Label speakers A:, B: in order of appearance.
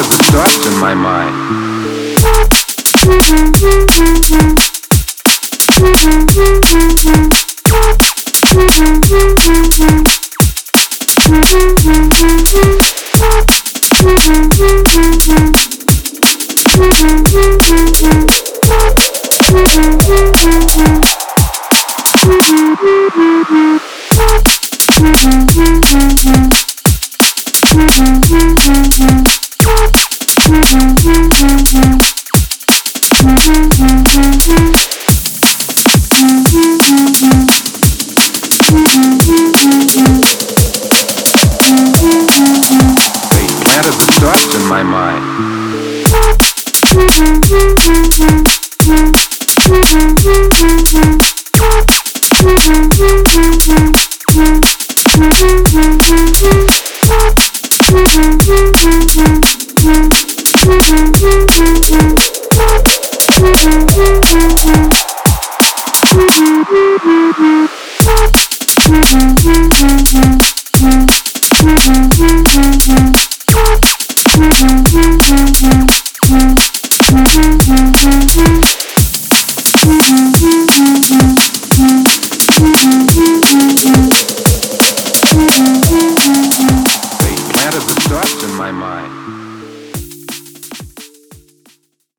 A: thoughts in my mind. They my mind.